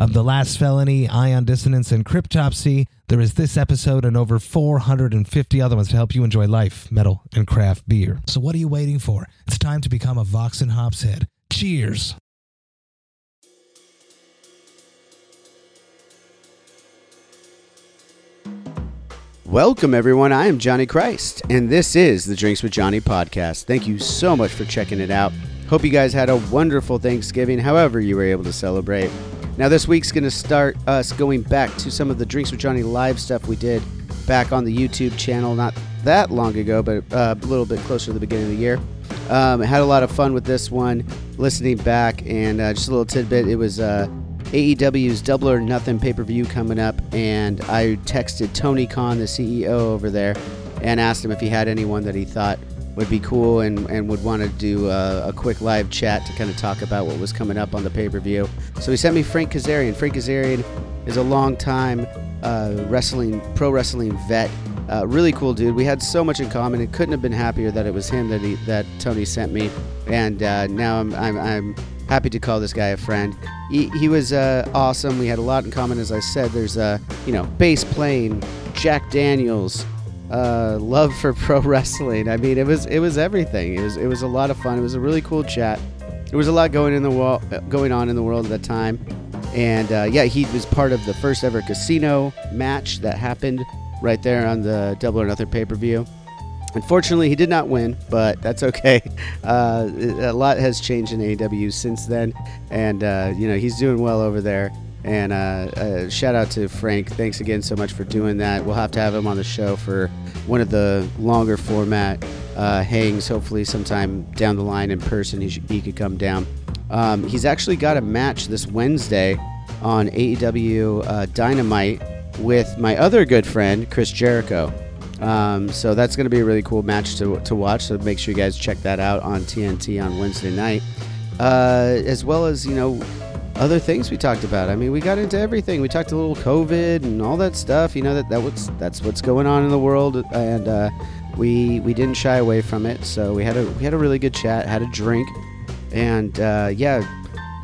of The Last Felony, Ion Dissonance, and Cryptopsy. There is this episode and over 450 other ones to help you enjoy life, metal, and craft beer. So what are you waiting for? It's time to become a Vox and Hops head. Cheers! Welcome, everyone. I am Johnny Christ, and this is the Drinks with Johnny podcast. Thank you so much for checking it out. Hope you guys had a wonderful Thanksgiving, however, you were able to celebrate. Now, this week's going to start us going back to some of the Drinks with Johnny live stuff we did back on the YouTube channel not that long ago, but uh, a little bit closer to the beginning of the year. Um, I had a lot of fun with this one, listening back, and uh, just a little tidbit. It was uh, AEW's Double or Nothing pay per view coming up, and I texted Tony Khan, the CEO over there, and asked him if he had anyone that he thought would be cool and, and would want to do a, a quick live chat to kind of talk about what was coming up on the pay per view. So he sent me Frank Kazarian. Frank Kazarian is a long time uh, wrestling, pro wrestling vet. Uh, really cool dude. We had so much in common. It couldn't have been happier that it was him that he, that Tony sent me, and uh, now I'm, I'm, I'm happy to call this guy a friend. He, he was uh, awesome. We had a lot in common, as I said. There's uh, you know bass playing, Jack Daniels, uh, love for pro wrestling. I mean, it was it was everything. It was it was a lot of fun. It was a really cool chat. There was a lot going in the world going on in the world at that time, and uh, yeah, he was part of the first ever casino match that happened right there on the Double or Nothing pay per view. Unfortunately, he did not win, but that's okay. Uh, a lot has changed in AEW since then, and uh, you know he's doing well over there. And uh, uh, shout out to Frank. Thanks again so much for doing that. We'll have to have him on the show for one of the longer format uh, hangs. Hopefully, sometime down the line in person, he, sh- he could come down. Um, he's actually got a match this Wednesday on AEW uh, Dynamite with my other good friend Chris Jericho. Um, so that's going to be a really cool match to, to watch. So make sure you guys check that out on TNT on Wednesday night, uh, as well as you know other things we talked about. I mean, we got into everything. We talked a little COVID and all that stuff. You know that that was that's what's going on in the world, and uh, we we didn't shy away from it. So we had a we had a really good chat, had a drink, and uh, yeah,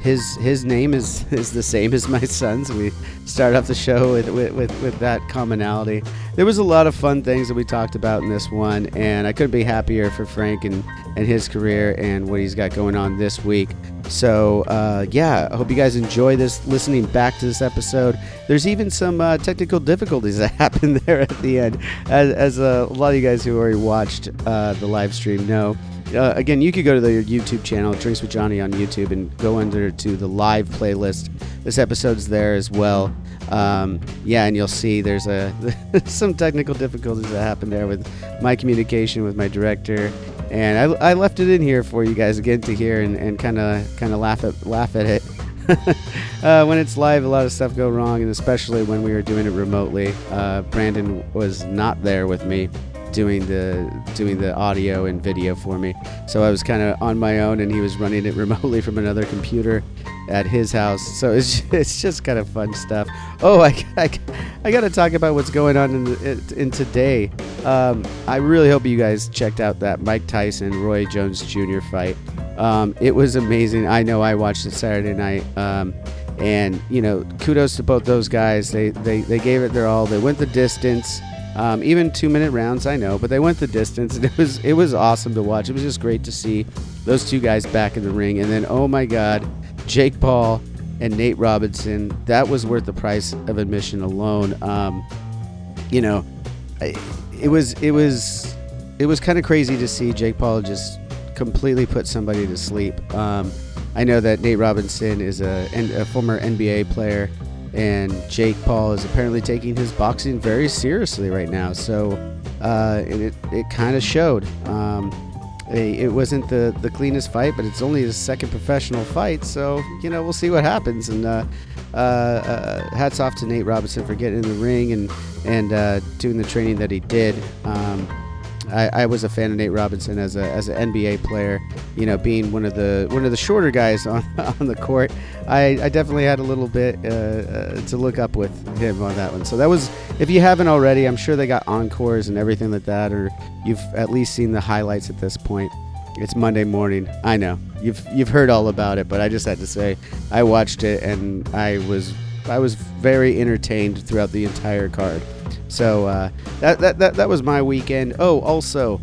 his his name is is the same as my son's. We start off the show with, with, with, with, that commonality. There was a lot of fun things that we talked about in this one, and I couldn't be happier for Frank and, and his career and what he's got going on this week. So uh, yeah, I hope you guys enjoy this. Listening back to this episode, there's even some uh, technical difficulties that happened there at the end, as, as uh, a lot of you guys who already watched uh, the live stream know. Uh, again, you could go to the YouTube channel, Drinks with Johnny on YouTube, and go under to the live playlist. This episode's there as well. Um, yeah, and you'll see there's a some technical difficulties that happened there with my communication with my director, and I, I left it in here for you guys again to hear and kind of kind of laugh at laugh at it. uh, when it's live, a lot of stuff go wrong, and especially when we were doing it remotely. Uh, Brandon was not there with me doing the doing the audio and video for me. So I was kind of on my own, and he was running it remotely from another computer at his house. So it's it's just kind of fun stuff. Oh, I, I, I got to talk about what's going on in the, in today. Um, I really hope you guys checked out that Mike Tyson Roy Jones Jr. fight. Um, it was amazing. I know I watched it Saturday night. Um, and you know, kudos to both those guys. They, they they gave it their all. They went the distance. Um, even two minute rounds, I know, but they went the distance, and it was it was awesome to watch. It was just great to see those two guys back in the ring, and then oh my God, Jake Paul and Nate Robinson. That was worth the price of admission alone. Um, you know, it was it was it was kind of crazy to see Jake Paul just completely put somebody to sleep. Um, I know that Nate Robinson is a, a former NBA player and Jake Paul is apparently taking his boxing very seriously right now. So uh, it, it kind of showed. Um, it wasn't the, the cleanest fight, but it's only his second professional fight, so you know we'll see what happens. And uh, uh, uh, hats off to Nate Robinson for getting in the ring and and uh, doing the training that he did. Um, I, I, was a fan of Nate Robinson as a as an NBA player. You know, being one of the one of the shorter guys on on the court, I, I definitely had a little bit uh, uh, to look up with him on that one. So that was, if you haven't already, I'm sure they got encores and everything like that, or you've at least seen the highlights at this point. It's Monday morning. I know you've you've heard all about it, but I just had to say I watched it and I was I was very entertained throughout the entire card. So uh, that, that, that, that was my weekend. Oh, also,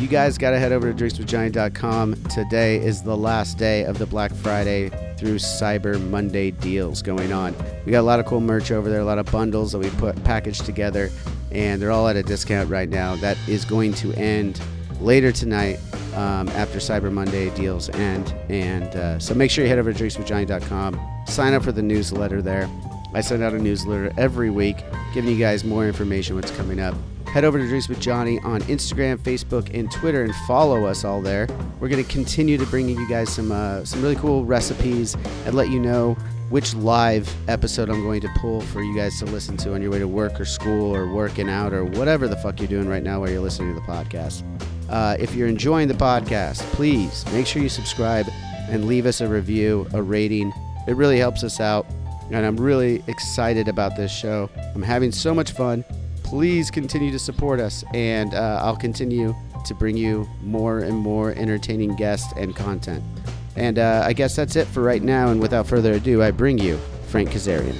you guys got to head over to drinkswithjohnny.com. Today is the last day of the Black Friday through Cyber Monday deals going on. We got a lot of cool merch over there, a lot of bundles that we put packaged together, and they're all at a discount right now. That is going to end later tonight um, after Cyber Monday deals end. And uh, so make sure you head over to drinkswithjohnny.com, sign up for the newsletter there. I send out a newsletter every week giving you guys more information what's coming up. Head over to Drinks with Johnny on Instagram, Facebook, and Twitter, and follow us all there. We're going to continue to bring you guys some uh, some really cool recipes and let you know which live episode I'm going to pull for you guys to listen to on your way to work or school or working out or whatever the fuck you're doing right now while you're listening to the podcast. Uh, if you're enjoying the podcast, please make sure you subscribe and leave us a review, a rating. It really helps us out and I'm really excited about this show. I'm having so much fun. Please continue to support us, and uh, I'll continue to bring you more and more entertaining guests and content. And uh, I guess that's it for right now. And without further ado, I bring you Frank Kazarian.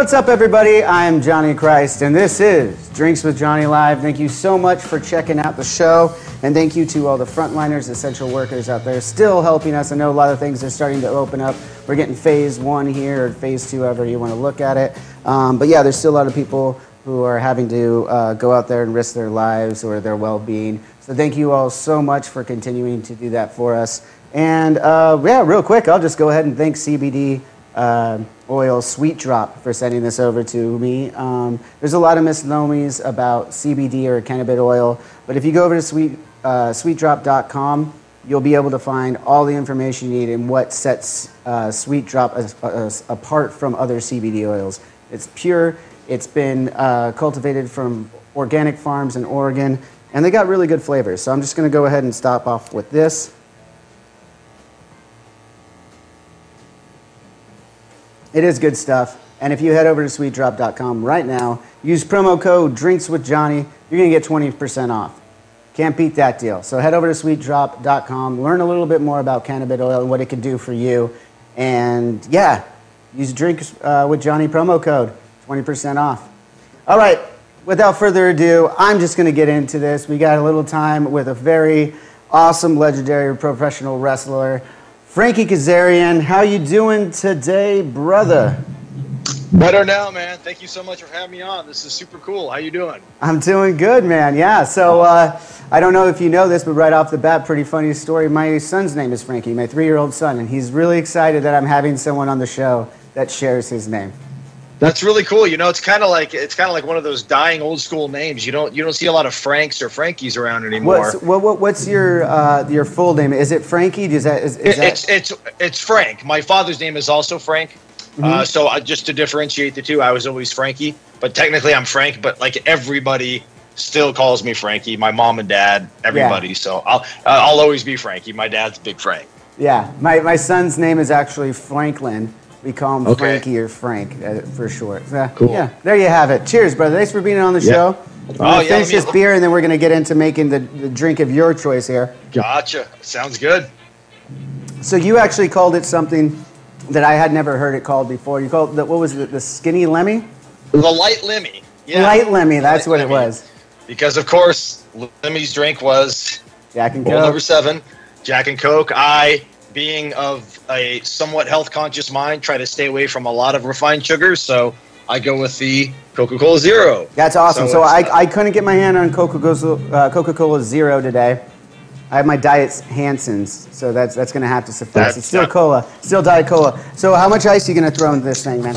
What's up, everybody? I'm Johnny Christ, and this is Drinks with Johnny Live. Thank you so much for checking out the show, and thank you to all the frontliners, essential workers out there still helping us. I know a lot of things are starting to open up. We're getting phase one here, or phase two, however you want to look at it. Um, but yeah, there's still a lot of people who are having to uh, go out there and risk their lives or their well being. So thank you all so much for continuing to do that for us. And uh, yeah, real quick, I'll just go ahead and thank CBD uh, oil Sweet Drop for sending this over to me. Um, there's a lot of misnomers about CBD or cannabis oil, but if you go over to sweet, uh, sweetdrop.com, you'll be able to find all the information you need and what sets uh, Sweet Drop as, as apart from other CBD oils. It's pure, it's been uh, cultivated from organic farms in Oregon, and they got really good flavors. So I'm just going to go ahead and stop off with this. It is good stuff. And if you head over to sweetdrop.com right now, use promo code DrinksWithJohnny, you're going to get 20% off. Can't beat that deal. So head over to sweetdrop.com, learn a little bit more about cannabis oil and what it can do for you. And yeah, use Drinks uh, with Johnny promo code, 20% off. All right, without further ado, I'm just to get into this. We got a little time with a very awesome, legendary professional wrestler. Frankie Kazarian, how you doing today, brother? Better now, man. Thank you so much for having me on. This is super cool. How you doing? I'm doing good, man. Yeah. So uh, I don't know if you know this, but right off the bat, pretty funny story. My son's name is Frankie, my three-year-old son, and he's really excited that I'm having someone on the show that shares his name. That's really cool. You know, it's kind of like it's kind of like one of those dying old school names. You don't you don't see a lot of Franks or Frankies around anymore. What's, what, what, what's your uh, your full name? Is it Frankie? Is that, is, is it's, that... it's it's Frank. My father's name is also Frank. Mm-hmm. Uh, so I, just to differentiate the two, I was always Frankie, but technically I'm Frank. But like everybody still calls me Frankie. My mom and dad, everybody. Yeah. So I'll I'll always be Frankie. My dad's Big Frank. Yeah, my my son's name is actually Franklin. We call him okay. Frankie or Frank uh, for short. Uh, cool. Yeah, there you have it. Cheers, brother. Thanks for being on the yeah. show. We're oh, yeah, finish this beer and then we're going to get into making the, the drink of your choice here. Gotcha. Sounds good. So you actually called it something that I had never heard it called before. You called the, what was it? The skinny lemmy? The light lemmy. Yeah. Light lemmy. That's light what lemmy. it was. Because of course, Lemmy's drink was Jack and Coke. Number seven, Jack and Coke. I being of a somewhat health conscious mind, try to stay away from a lot of refined sugars. So I go with the Coca Cola Zero. That's awesome. So, so I, uh, I couldn't get my hand on Coca Cola uh, Cola Zero today. I have my Diet Hansen's, so that's that's going to have to suffice. It's still cola, still Diet Cola. So how much ice are you going to throw into this thing, man?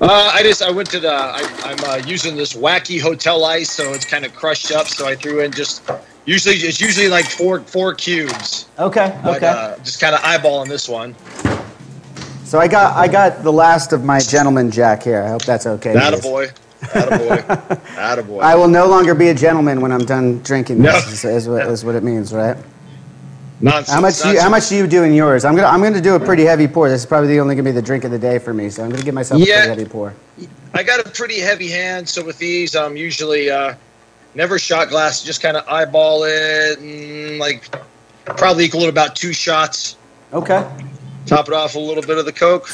Uh, I just I went to the I, I'm uh, using this wacky hotel ice, so it's kind of crushed up. So I threw in just usually it's usually like four four cubes. Okay. But, Okay. Uh, just kind of eyeballing this one. so I got I got the last of my gentleman jack here. I hope that's okay. That a boy. Attaboy. Attaboy. I will no longer be a gentleman when I'm done drinking. No. This is, is, what, is what it means, right? Nonsense. How much do you, how much do you do in yours? I'm gonna I'm gonna do a pretty heavy pour. This is probably the only gonna be the drink of the day for me. So I'm gonna give myself a pretty heavy pour. I got a pretty heavy hand, so with these, I'm usually uh, never shot glass. Just kind of eyeball it, and like probably equal to about two shots. Okay. Top it off a little bit of the coke.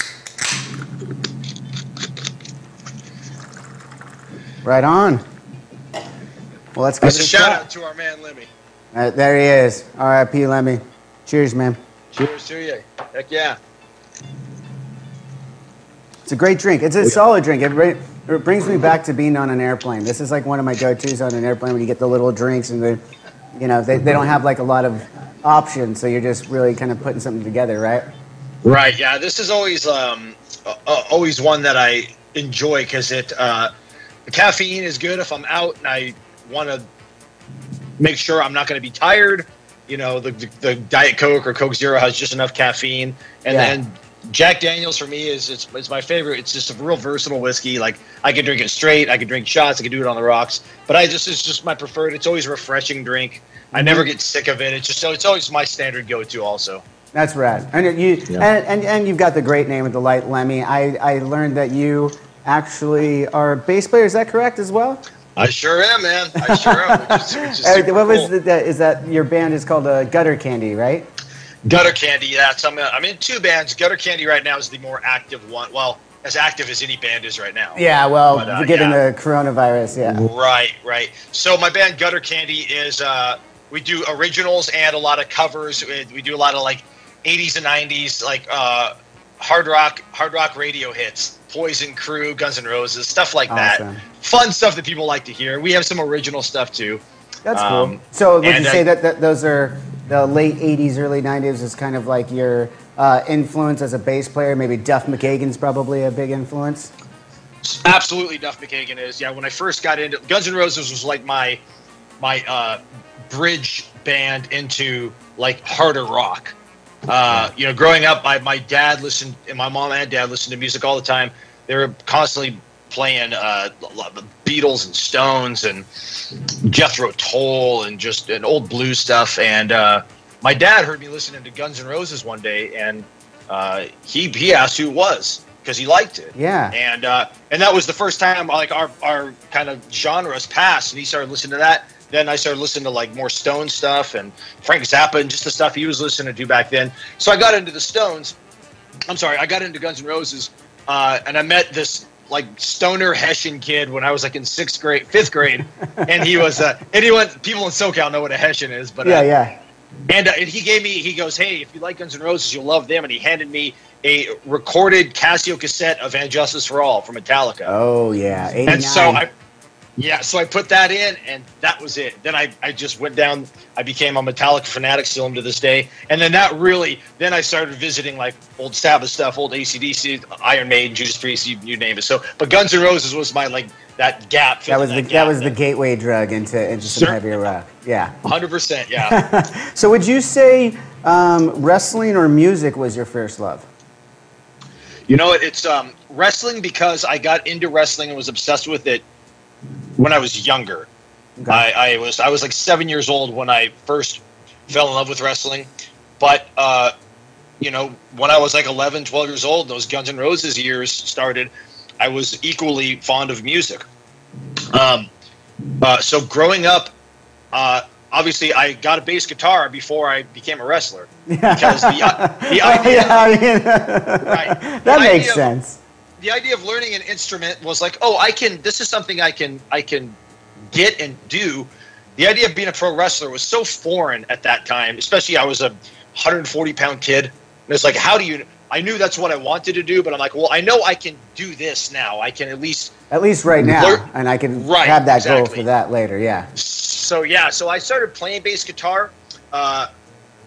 Right on. Well, let's give That's it a a shout shot. out to our man Lemmy. Uh, there he is. R.I.P. Lemmy. Cheers, man. Cheers to you. Heck yeah. It's a great drink. It's a solid drink. It, it brings me back to being on an airplane. This is like one of my go-tos on an airplane when you get the little drinks and the, you know, they, they don't have like a lot of options, so you're just really kind of putting something together, right? Right. Yeah. This is always um, uh, always one that I enjoy because it uh, the caffeine is good if I'm out and I want to make sure I'm not going to be tired. You know, the, the the Diet Coke or Coke Zero has just enough caffeine, and Yeah. then Jack Daniels for me is it's, it's my favorite. It's just a real versatile whiskey. Like I can drink it straight, I can drink shots, I can do it on the rocks. But I just it's just my preferred. It's always a refreshing drink. I never get sick of it. It's just it's always my standard go to. Also. That's rad. And you and, and and you've got the great name of the light Lemmy. I I learned that you actually are a bass player. Is that correct as well? I sure am, man. I sure am. Which is, which is Uh, super what was cool. the, the, is that your band is called uh, Gutter Candy, right? Gutter Candy? Yeah, so I'm, I'm in two bands. Gutter Candy right now is the more active one. Well, as active as any band is right now. Yeah. Well, But, uh, given yeah. the coronavirus, yeah. Right, right. So my band Gutter Candy is uh, we do originals and a lot of covers. We, do a lot of like 80s and 90s like uh, hard rock, hard rock radio hits. Poison Crew, Guns N' Roses, stuff like Awesome. that. Fun stuff that people like to hear. We have some original stuff too. That's cool. Um, so would you say that, that those are the late '80s, early '90s is kind of like your uh, influence as a bass player? Maybe Duff McKagan's probably a big influence. Absolutely, Duff McKagan is. Yeah, when I first got into Guns N' Roses was like my my uh, bridge band into like harder rock. Uh, you know, growing up, my, my dad listened, and my mom and dad listened to music all the time. They were constantly playing uh, Beatles and Stones and Jethro Tull and just an old blues stuff. And uh, my dad heard me listening to Guns N' Roses one day, and uh, he he asked who it was because he liked it Yeah. and uh, and that was the first time like our our kind of genres passed, and he started listening to that. Then I started listening to like more Stone stuff and Frank Zappa and just the stuff he was listening to back then. So I got into the Stones. I'm sorry, I got into Guns N' Roses, uh, and I met this like stoner Hessian kid when I was like in sixth grade, fifth grade, and he was uh, anyone people in SoCal know what a Hessian is, but uh, Yeah, yeah. and, uh, and he gave me, he goes, hey, if you like Guns N' Roses, you'll love them. And he handed me a recorded Casio cassette of And Justice for All from Metallica. Oh yeah, '89. and so I, yeah, so I put that in, and that was it. Then I, I just went down. I became a Metallica fanatic, still am to this day. And then that really, then I started visiting like old Sabbath stuff, old ACDC, Iron Maiden, Judas Priest, you, you name it. So, but Guns N' Roses was my like that gap. that was the gap that was the gateway drug into into some Sure. heavier rock. Yeah. 100%, yeah. So would you say um, wrestling or music was your first love? You know, it's um, wrestling because I got into wrestling and was obsessed with it when I was younger. Okay. I, I was I was like seven years old when I first fell in love with wrestling, but uh, you know, when I was like 11, 12 years old, those Guns N' Roses years started. I was equally fond of music. Um, uh, so growing up, uh, obviously, I got a bass guitar before I became a wrestler because the the idea. yeah, I mean, Right. that The makes sense. The idea of learning an instrument was like, oh, I can. This is something I can. I can get and do. The idea of being a pro wrestler was so foreign at that time, especially I was a 140 pound kid. And it's like, how do you? I knew that's what I wanted to do, but I'm like, well, I know I can do this now. I can at least. At least right now, Learn- and I can Right, have that goal for that later. Yeah. So yeah, so I started playing bass guitar uh,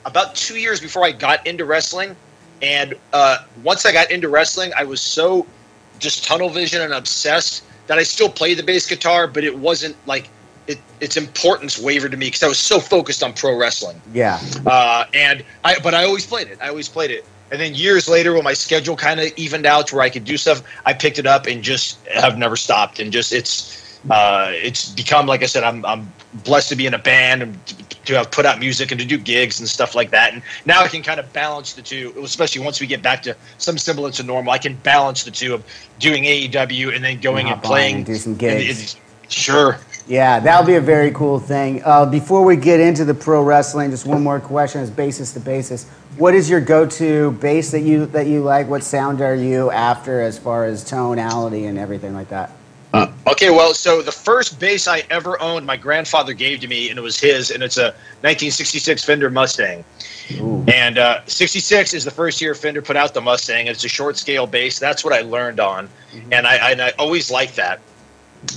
about two years before I got into wrestling, and uh, once I got into wrestling, I was so just tunnel vision and obsessed that I still play the bass guitar, but it wasn't like it, its importance wavered to me because I was so focused on pro wrestling. Yeah. Uh, and I, but I always played it. I always played it. And then years later, when my schedule kind of evened out to where I could do stuff, I picked it up and just have never stopped. And just it's uh, it's become like I said, I'm I'm blessed to be in a band and to, have put out music and to do gigs and stuff like that. And now I can kind of balance the two, especially once we get back to some semblance of normal. I can balance the two of doing AEW and then going and, playing. and do some gigs. sure. Yeah, that'll be a very cool thing. Uh, before we get into the pro wrestling, just one more question as basis to basis. What is your go-to bass that you that you like? What sound are you after as far as tonality and everything like that? Okay, well, so the first bass I ever owned, my grandfather gave to me, and it was his, and it's a 1966 Fender Mustang. Ooh. And uh, 66 is the first year Fender put out the Mustang. It's a short scale bass. That's what I learned on, and I, and I always liked that.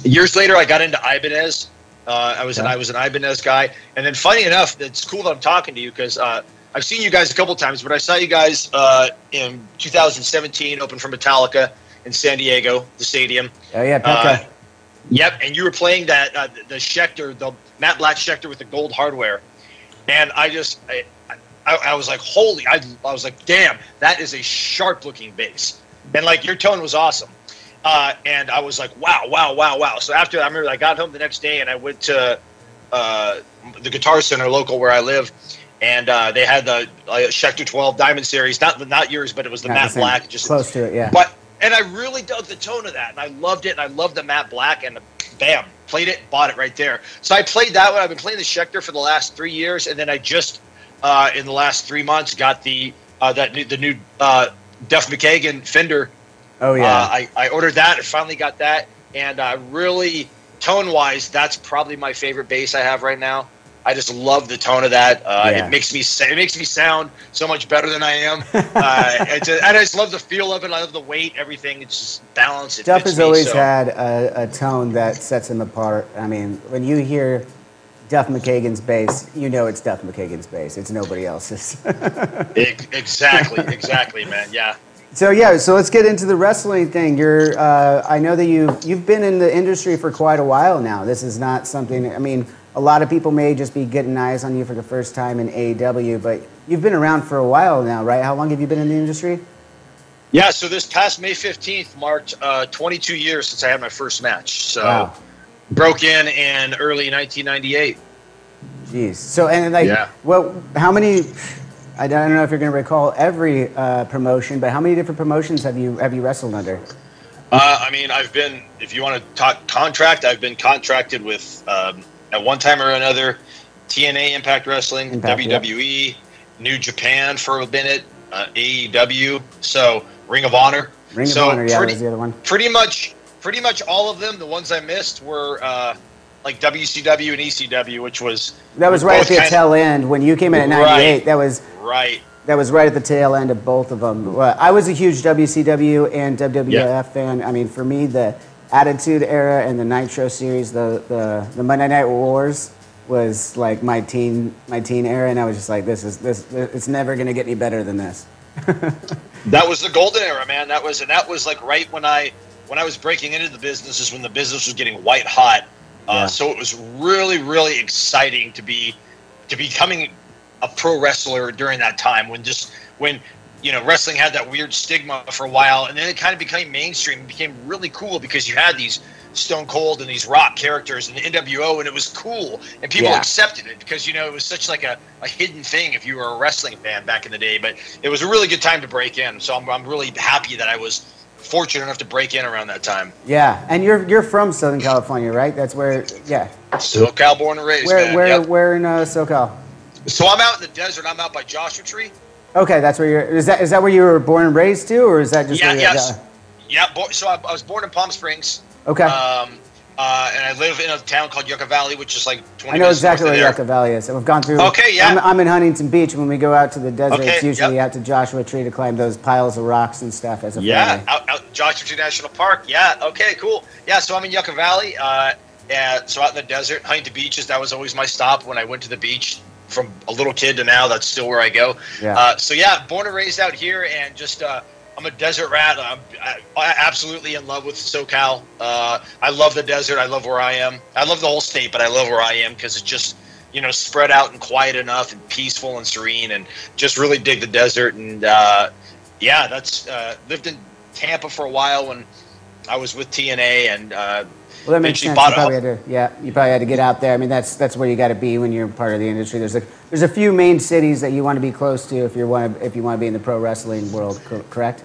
Years later, I got into Ibanez. Uh, I was an I was an Ibanez guy, and then funny enough, it's cool that I'm talking to you because uh, I've seen you guys a couple times, but I saw you guys uh, in 2017 open for Metallica in San Diego, the stadium. Oh yeah, Uh, Pekka. Yep, and you were playing that uh, the Schecter, the Matt Black Schecter with the gold hardware, and I just I, I, I was like, holy! I, I was like, damn, that is a sharp looking bass, and like your tone was awesome, uh, and I was like, wow, wow, wow, wow. So after I remember I got home the next day and I went to uh, the Guitar Center local where I live. And uh, they had the uh, Schecter 12 Diamond Series, not not yours, but it was the Not Matt the. Black. Just close to it. Yeah. but and I really dug the tone of that, and I loved it, and I loved the matte black, and bam, played it, bought it right there. So I played that one. I've been playing the Schecter for the last three years, and then I just uh, in the last three months got the uh, that new, the new uh, Duff McKagan Fender. oh yeah. Uh, I I ordered that, and finally got that, and uh, really tone wise, that's probably my favorite bass I have right now. I just love the tone of that. Uh, Yeah. It makes me it makes me sound so much better than I am. Uh, it's a, and I just love the feel of it. I love the weight, everything. It's just balanced. It Duff has me, always so- had a, a tone that sets him apart. I mean, when you hear Duff McKagan's bass, you know it's Duff McKagan's bass. It's nobody else's. Ex- exactly, exactly, man. Yeah. so yeah, so let's get into the wrestling thing. You're, uh, I know that you you've been in the industry for quite a while now. This is not something. I mean, a lot of people may just be getting eyes on you for the first time in AEW, but you've been around for a while now, right? How long have you been in the industry? Yeah. So this past May fifteenth marked uh, 22 years since I had my first match. So Wow. broke in in early 1998. Jeez. So and like, Yeah. well, how many? I don't know if you're going to recall every uh, promotion, but how many different promotions have you have you wrestled under? Uh, I mean, I've been, if you want to talk contract, I've been contracted with, um, at one time or another, TNA Impact Wrestling, Impact. WWE, New Japan for a minute, uh, AEW, so Ring of Honor. Ring of so Honor, yeah, pretty, was the other one. pretty much, pretty much all of them. The ones I missed were uh, like WCW and ECW, which was That was right at the tail end when you came in at '98. Right. That was right. that was right at the tail end of both of them. I was a huge WCW and WWF Yeah. fan. I mean, for me, the Attitude Era and the Nitro Series, the the, the Monday Night Wars was like my teen my teen era, and I was just like, this is this. It's never gonna get any better than this. That was the golden era, man. That was and that was like right when I when I was breaking into the business is when the business was getting white hot. Uh, Yeah. So it was really really exciting to be to becoming a pro wrestler during that time when just when you know wrestling had that weird stigma for a while and then it kind of became mainstream and became really cool because you had these Stone Cold and these rock characters and the NWO and it was cool and people Yeah. accepted it because you know it was such like a, a hidden thing if you were a wrestling fan back in the day but it was a really good time to break in so I'm, I'm really happy that I was fortunate enough to break in around that time Yeah, and you're you're from Southern California, right? That's where. Yeah. SoCal born and raised Where man. where Yep. where in uh, SoCal? so I'm out in the desert I'm out by Joshua Tree Okay, that's where you're. Is that is that where you were born and raised to, or is that just yeah yes yeah bo- so I, I was born in Palm Springs Okay. um, uh, and I live in a town called Yucca Valley which is like 20 I know exactly where. Yucca Valley is. We've gone through. Okay, yeah. I'm, I'm in Huntington Beach. When we go out to the desert, Okay, it's usually yep. out to Joshua Tree to climb those piles of rocks and stuff as a Yeah, family. out, out Joshua Tree National Park. Yeah, okay, cool. Yeah, so I'm in Yucca Valley. Uh, and so out in the desert, Huntington Beaches. That was always my stop when I went to the beach. From a little kid to now, that's still where I go. Yeah. Uh, so yeah, born and raised out here, and just uh, I'm a desert rat. I'm I, I absolutely in love with SoCal. Uh, I love the desert. I love where I am. I love the whole state, but I love where I am because it's just you know spread out and quiet enough and peaceful and serene, and just really dig the desert. And uh, yeah, that's uh, lived in Tampa for a while when I was with TNA, and uh, well, that makes sense. You probably up. had to, yeah, you probably had to get out there. I mean, that's that's where you got to be when you're part of the industry. There's a there's a few main cities that you want to be close to if you want to if you want to be in the pro wrestling world. Correct?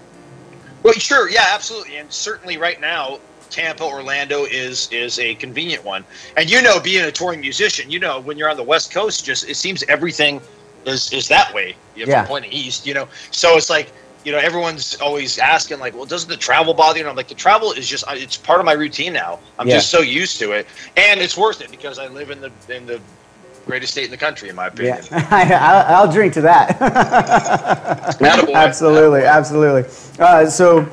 Well, sure, yeah, absolutely, and certainly right now, Tampa, Orlando is is a convenient one. And you know, being a touring musician, you know, when you're on the West Coast, just it seems everything is is that way. If Yeah. you're pointing east, you know, so it's like you know, everyone's always asking like, well, doesn't the travel bother you? And I'm like, the travel is just it's part of my routine now. I'm Yeah. just so used to it, and it's worth it because I live in the in the greatest state in the country, in my opinion. Yeah, I, I'll drink to that. Absolutely, absolutely. Uh, so,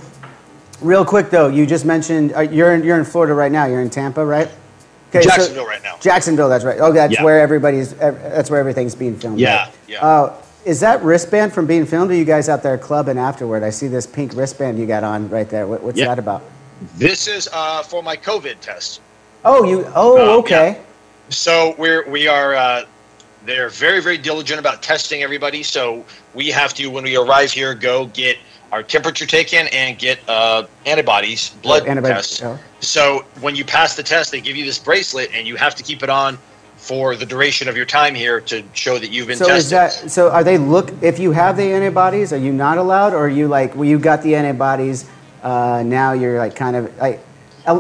real quick though, you just mentioned uh, you're in, you're in Florida right now. You're in Tampa, right? Okay, so- Jacksonville right now. Jacksonville, that's right. Oh, that's Yeah. where everybody's. That's where everything's being filmed. Yeah, right? yeah. Uh, is that wristband from being filmed? Are you guys out there clubbing afterward? I see this pink wristband you got on right there. What, what's Yeah. that about? This is uh, for my COVID test. Oh, you. Oh, Uh, okay. So we're we are uh, they're very very diligent about testing everybody. So we have to when we arrive here go get our temperature taken and get uh, antibodies blood Antibodies, test. oh. So when you pass the test, they give you this bracelet and you have to keep it on for the duration of your time here to show that you've been So tested. is that so? Are they look? If you have the antibodies, are you not allowed, or are you like, well, you got the antibodies, uh, now you're like kind of like.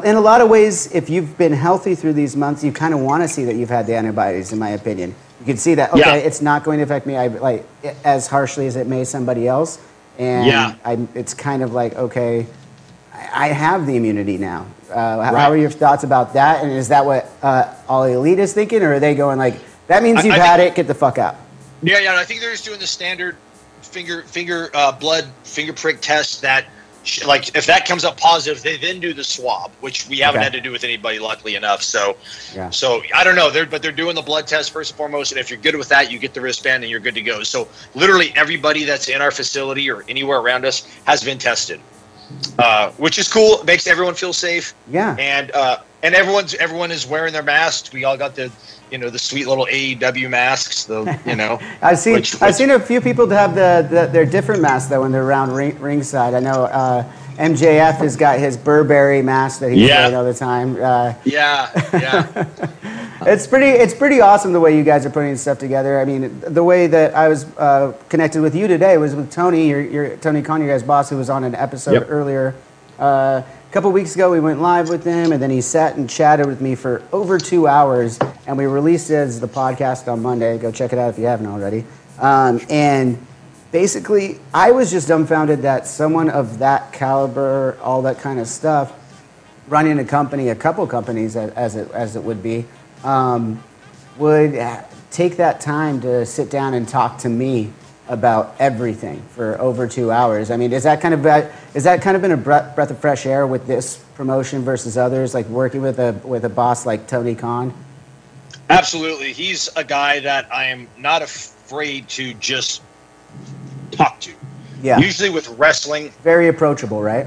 In a lot of ways, if you've been healthy through these months, you kind of want to see that you've had the antibodies. In my opinion, you can see that okay, Yeah. it's not going to affect me I, like as harshly as it may somebody else, and Yeah. I, it's kind of like okay, I I have the immunity now. Uh, how- How are your thoughts about that? And is that what uh, all elite is thinking, or are they going like that means you've I had think- it, get the fuck out? Yeah, yeah. I think they're just doing the standard finger finger uh, blood finger prick test. That sh- like if that comes up positive, they then do the swab, which we haven't Okay. had to do with anybody, luckily enough. So, Yeah. so I don't know. They're but they're doing the blood test first and foremost, and if you're good with that, you get the wristband and you're good to go. So literally everybody that's in our facility or anywhere around us has been tested, uh, which is cool. It makes everyone feel safe Yeah. and uh, and everyone's everyone is wearing their masks. We all got the you know the sweet little AEW masks. The you know I've seen which- I've seen a few people to have the, the their different masks though when they're around ring, ringside. I know uh, MJF has got his Burberry mask that he's Yeah. wearing all the time. Uh, Yeah, yeah. it's pretty it's pretty awesome the way you guys are putting stuff together. I mean, the way that I was uh, connected with you today was with Tony, your, your Tony Khan, your guys' boss, who was on an episode Yep. earlier. Uh, a couple weeks ago, we went live with him, and then he sat and chatted with me for over two hours, and we released it as the podcast on Monday. Go check it out if you haven't already. Um, and basically, I was just dumbfounded that someone of that caliber, all that kind of stuff, running a company, a couple companies as, it as it would be, um, would take that time to sit down and talk to me about everything for over two hours. I mean, is that kind of is that kind of been a breath, breath of fresh air with this promotion versus others, like working with a with a boss like Tony Khan? Absolutely. He's a guy that I am not afraid to just talk to. Yeah, Usually with wrestling, very approachable, right?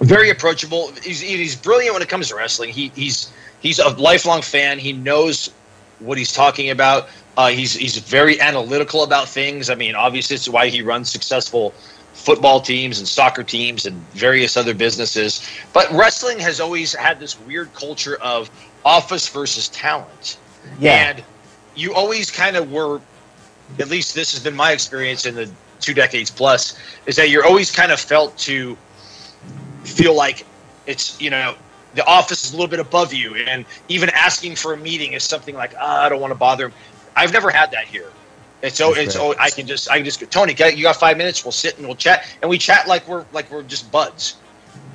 very approachable. He's, he's brilliant when it comes to wrestling. He, he's he's a lifelong fan. He knows what he's talking about. Uh, he's he's very analytical about things. I mean, obviously, it's why he runs successful football teams and soccer teams and various other businesses. But wrestling has always had this weird culture of office versus talent. Yeah. And you always kind of were, at least this has been my experience in the two decades plus, is that you're always kind of felt to feel like it's, you know, the office is a little bit above you. And even asking for a meeting is something like, ah, I don't want to bother him. I've never had that here. It's so it's oh I can just I can just go Tony you got five minutes we'll sit and we'll chat and we chat like we're like we're just buds,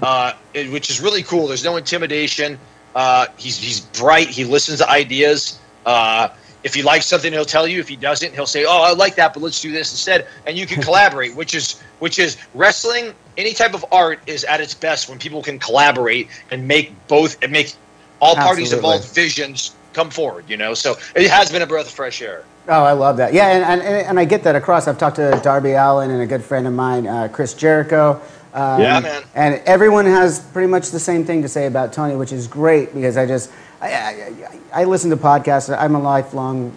uh, which is really cool. There's no intimidation. Uh, he's he's bright. He listens to ideas. Uh, if he likes something, he'll tell you. If he doesn't, he'll say, "Oh, I like that, but let's do this instead." And you can collaborate, which is which is wrestling. Any type of art is at its best when people can collaborate and make both and make all parties Absolutely. involved visions come forward. You know, so it has been a breath of fresh air. Oh, I love that. Yeah, and, and, and I get that across. I've talked to Darby Allin and a good friend of mine, uh, Chris Jericho. Um, Yeah, man. And everyone has pretty much the same thing to say about Tony, which is great because I just I, I, I listen to podcasts. I'm a lifelong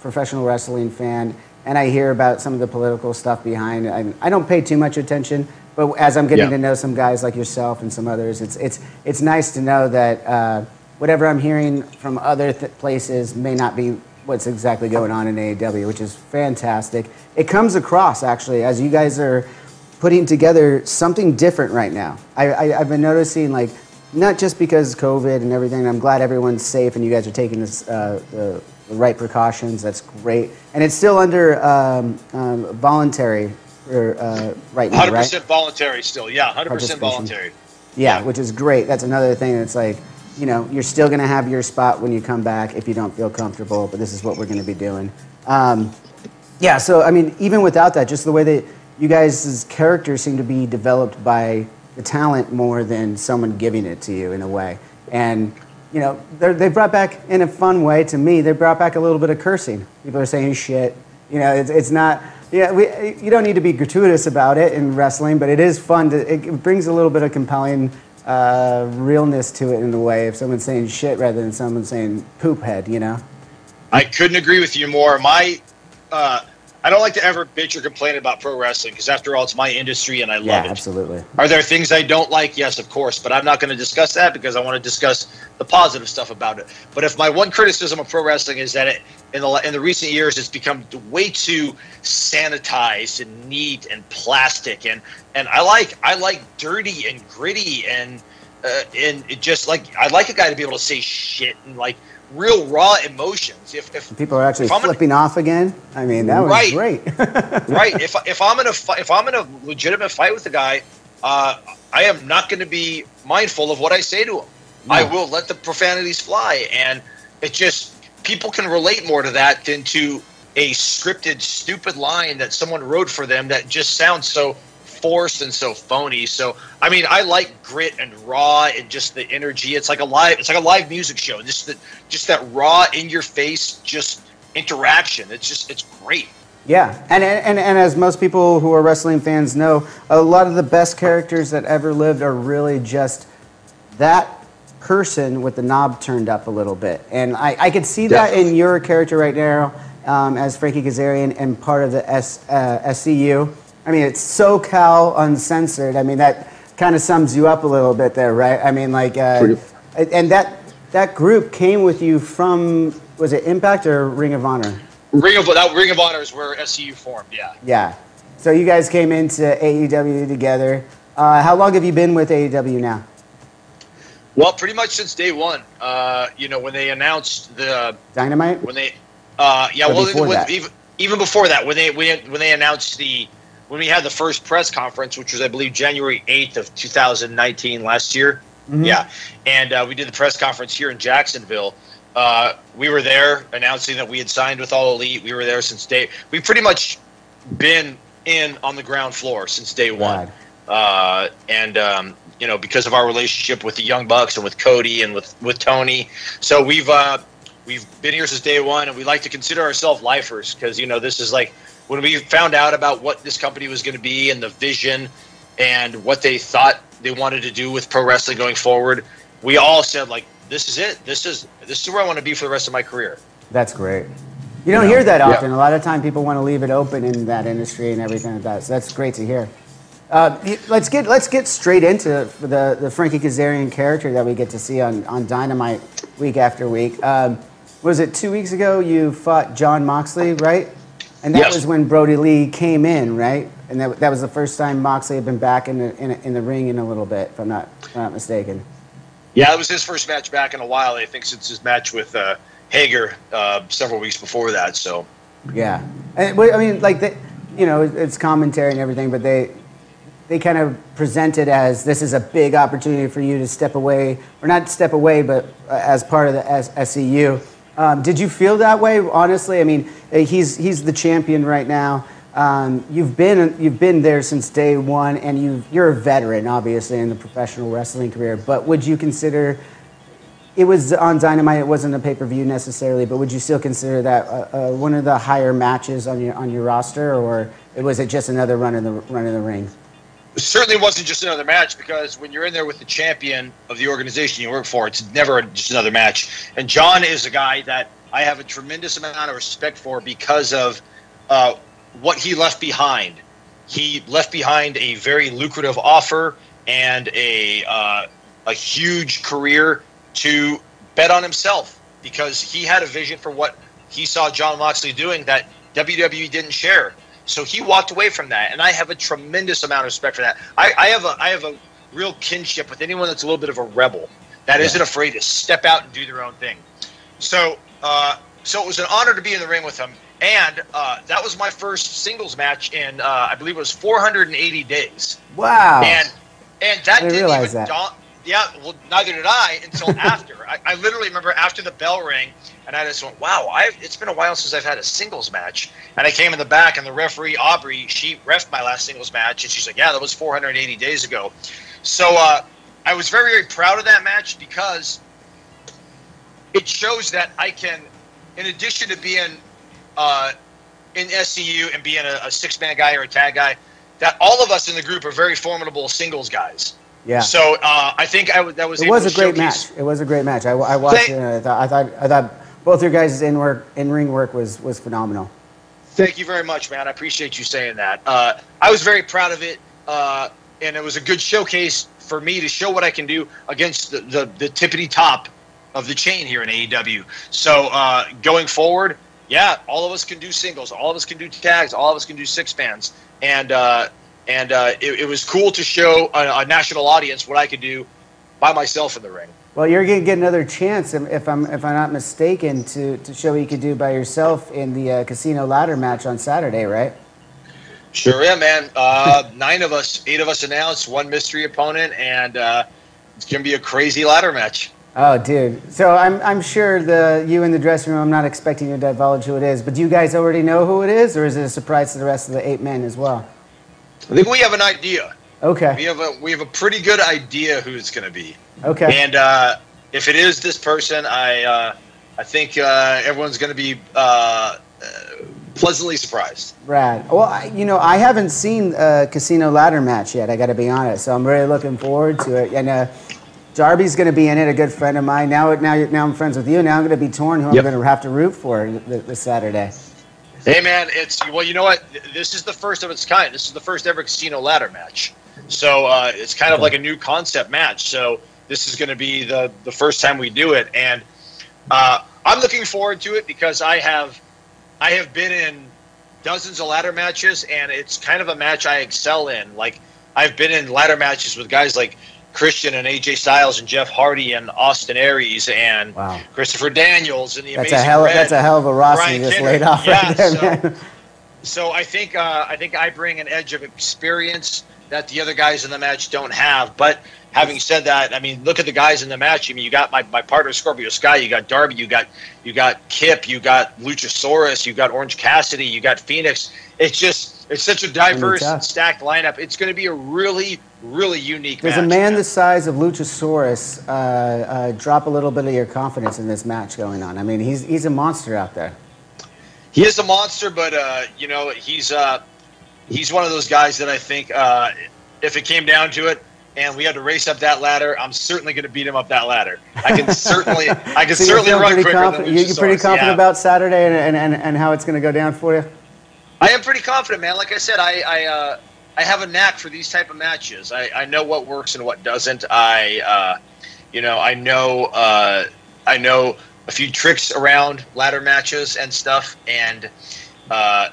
professional wrestling fan, and I hear about some of the political stuff behind it. I, I don't pay too much attention, but as I'm getting Yeah. to know some guys like yourself and some others, it's it's it's nice to know that uh, whatever I'm hearing from other th- places may not be what's exactly going on in AEW, which is fantastic. It comes across actually as you guys are putting together something different right now. I, I, I've been noticing like not just because COVID and everything. I'm glad everyone's safe and you guys are taking this, uh, the, the right precautions. That's great, and it's still under um, um, voluntary for, uh, right now, Hundred right? percent voluntary still. Yeah, hundred percent voluntary. Yeah, Yeah. which is great. That's another thing that's like, you know, you're still going to have your spot when you come back if you don't feel comfortable, but this is what we're going to be doing. Um, yeah, so I mean, even without that, just the way that you guys' characters seem to be developed by the talent more than someone giving it to you in a way. And, you know, they're- brought back, in a fun way to me, they brought back a little bit of cursing. People are saying shit. You know, it's, it's not, yeah, we, you don't need to be gratuitous about it in wrestling, but it is fun. To, it brings a little bit of compelling uh, realness to it in a way if someone's saying shit rather than someone saying poop head, you know? I couldn't agree with you more. My, uh, I don't like to ever bitch or complain about pro wrestling because after all, it's my industry and I Yeah, love it. absolutely. Are there things I don't like? Yes, of course, but I'm not going to discuss that because I want to discuss the positive stuff about it. But if my one criticism of pro wrestling is that it in the in the recent years it's become way too sanitized and neat and plastic and and I like I like dirty and gritty and uh, and it just like I like a guy to be able to say shit and like real raw emotions. If if People are actually I'm gonna- flipping off again. I mean, that was Right. great. right. If if I'm in a if I'm in a legitimate fight with a guy, uh, I am not going to be mindful of what I say to him. I will let the profanities fly, and it just people can relate more to that than to a scripted, stupid line that someone wrote for them that just sounds so forced and so phony. So I mean, I like grit and raw and just the energy. It's like a live. It's like a live music show. Just that, just that raw, in your face, just interaction. It's just, it's great. Yeah, and, and, and as most people who are wrestling fans know, a lot of the best characters that ever lived are really just that person with the knob turned up a little bit. And I, I could see that in your character right now um, as Frankie Kazarian and part of the S, uh, SCU. I mean, it's SoCal uncensored. I mean, that kind of sums you up a little bit there, right? I mean, like, uh, and that, that group came with you from, was it Impact or Ring of Honor? Ring of that Ring of Honor is where SCU formed. Yeah. Yeah. So you guys came into AEW together. Uh, how long have you been with AEW now? Well, pretty much since day one. Uh, you know, when they announced the Dynamite? when they, uh, yeah, Or well, before when- that? even even before that, when they when, when they announced the when we had the first press conference, which was I believe January eighth of two thousand nineteen last year. Mm-hmm. Yeah, and uh, we did the press conference here in Jacksonville. Uh, we were there announcing that we had signed with All Elite. We were there since day. We've pretty much been in on the ground floor since day one. Uh, and um, you know, because of our relationship with the Young Bucks and with Cody and with with Tony, so we've uh, we've been here since day one, and we like to consider ourselves lifers because you know this is like when we found out about what this company was going to be and the vision and what they thought they wanted to do with pro wrestling going forward. We all said like, this is it. This is this is where I want to be for the rest of my career. That's great. You don't hear that often. A lot of time people want to leave it open in that industry and everything like that. So that's great to hear. Uh, let's get let's get straight into the the Frankie Kazarian character that we get to see on, on Dynamite week after week. Um, was it two weeks ago you fought Jon Moxley, right? And that Yes. was when Brodie Lee came in, right? And that, that was the first time Moxley had been back in the in, in the ring in a little bit, if I'm not if I'm not mistaken. Yeah, it was his first match back in a while. I think since his match with uh, Hager uh, several weeks before that. So Yeah, and I mean, like they, you know, it's commentary and everything, but they they kind of present it as this is a big opportunity for you to step away, or not step away, but uh, as part of the S- SCU. Um, did you feel that way? Honestly, I mean, uh, he's he's the champion right now. Um, you've been you've been there since day one, and you you're a veteran, obviously, in the professional wrestling career. But would you consider it was on Dynamite. It wasn't a pay per view necessarily, but would you still consider that uh, uh, one of the higher matches on your on your roster, or was it just another run in the run in the ring? Certainly wasn't just another match because when you're in there with the champion of the organization you work for, it's never just another match. And John is a guy that I have a tremendous amount of respect for because of uh, what he left behind. He left behind a very lucrative offer and a uh, a huge career to bet on himself because he had a vision for what he saw Jon Moxley doing that WWE didn't share. So he walked away from that, and I have a tremendous amount of respect for that. I, I have a I have a real kinship with anyone that's a little bit of a rebel that yeah. not afraid to step out and do their own thing. So uh, so it was an honor to be in the ring with him, and uh, that was my first singles match in uh, I believe it was 480 days. Wow! And and that I didn't, even that. Daunt, yeah, well, neither did I until after. I, I, literally remember after the bell rang, and I just went, "Wow, I've, it's been a while since I've had a singles match." And I came in the back, and the referee Aubrey, she refed my last singles match, and she's like, "Yeah, that was 480 days ago." So uh, I was very, very proud of that match because it shows that I can, in addition to being uh, in SCU and being a, a six-man guy or a tag guy, that all of us in the group are very formidable singles guys. Yeah. So uh, I think I w- that was. It was a great showcase. match. It was a great match. I, I watched Thank- it. And I thought I thought I thought both your guys' in work in ring work was was phenomenal. Thank you very much, man. I appreciate you saying that. Uh, I was very proud of it, uh, and it was a good showcase for me to show what I can do against the, the, the tippity top of the chain here in AEW. So uh, going forward, yeah, all of us can do singles, all of us can do tags, all of us can do six bands, and uh, and uh, it, it, was cool to show a, a, national audience what I could do by myself in the ring. Well, you're going to get another chance, if I'm if I'm not mistaken, to, to show what you could do by yourself in the uh, casino ladder match on Saturday, right? Sure, yeah, man. Uh, nine of us, eight of us announced, one mystery opponent, and uh, it's going to be a crazy ladder match. Oh, dude. So I'm, I'm sure the you in the dressing room. I'm not expecting you to divulge who it is, but do you guys already know who it is, or is it a surprise to the rest of the eight men as well? I think we have an idea. Okay. We have a we have a pretty good idea who it's going to be. Okay. And uh, if it is this person, I uh, I think uh, everyone's going to be uh, uh, pleasantly surprised. Rad. Well, I, you know, I haven't seen a casino ladder match yet. I got to be honest, so I'm really looking forward to it. And uh, Darby's going to be in it, a good friend of mine. Now, now, now I'm friends with you. Now I'm going to be torn who yep. I'm going to have to root for this Saturday. Hey man, it's well, you know what? This is the first of its kind. This is the first ever casino ladder match. So uh, it's kind of like a new concept match. So this is going to be the the first time we do it, and uh, I'm looking forward to it because I have I have been in dozens of ladder matches, and it's kind of a match I excel in. Like I've been in ladder matches with guys like Christian and AJ Styles and Jeff Hardy and Austin Aries and wow. Christopher Daniels and the that's amazing a hell Red, that's a hell of a roster you just laid off yeah, right there, so. So I think uh, I think I bring an edge of experience that the other guys in the match don't have. But having said that, I mean, look at the guys in the match. I mean, you got my, my partner Scorpio Sky, you got Darby, you got you got Kip, you got Luchasaurus, you got Orange Cassidy, you got Fenix. It's just it's such a diverse and stacked lineup. It's going to be a really really unique. Does match, a man, the size of Luchasaurus uh, uh, drop a little bit of your confidence in this match going on? I mean, he's he's a monster out there. He is a monster, but uh, you know he's uh, he's one of those guys that I think uh, if it came down to it, and we had to race up that ladder, I'm certainly going to beat him up that ladder. I can certainly, I can so certainly run quicker confident, than You're pretty confident yeah. about Saturday and, and, and how it's going to go down for you. I am pretty confident, man. Like I said, I I, uh, I have a knack for these type of matches. I, I know what works and what doesn't. I uh, you know I know uh, I know a few tricks around ladder matches and stuff. And uh,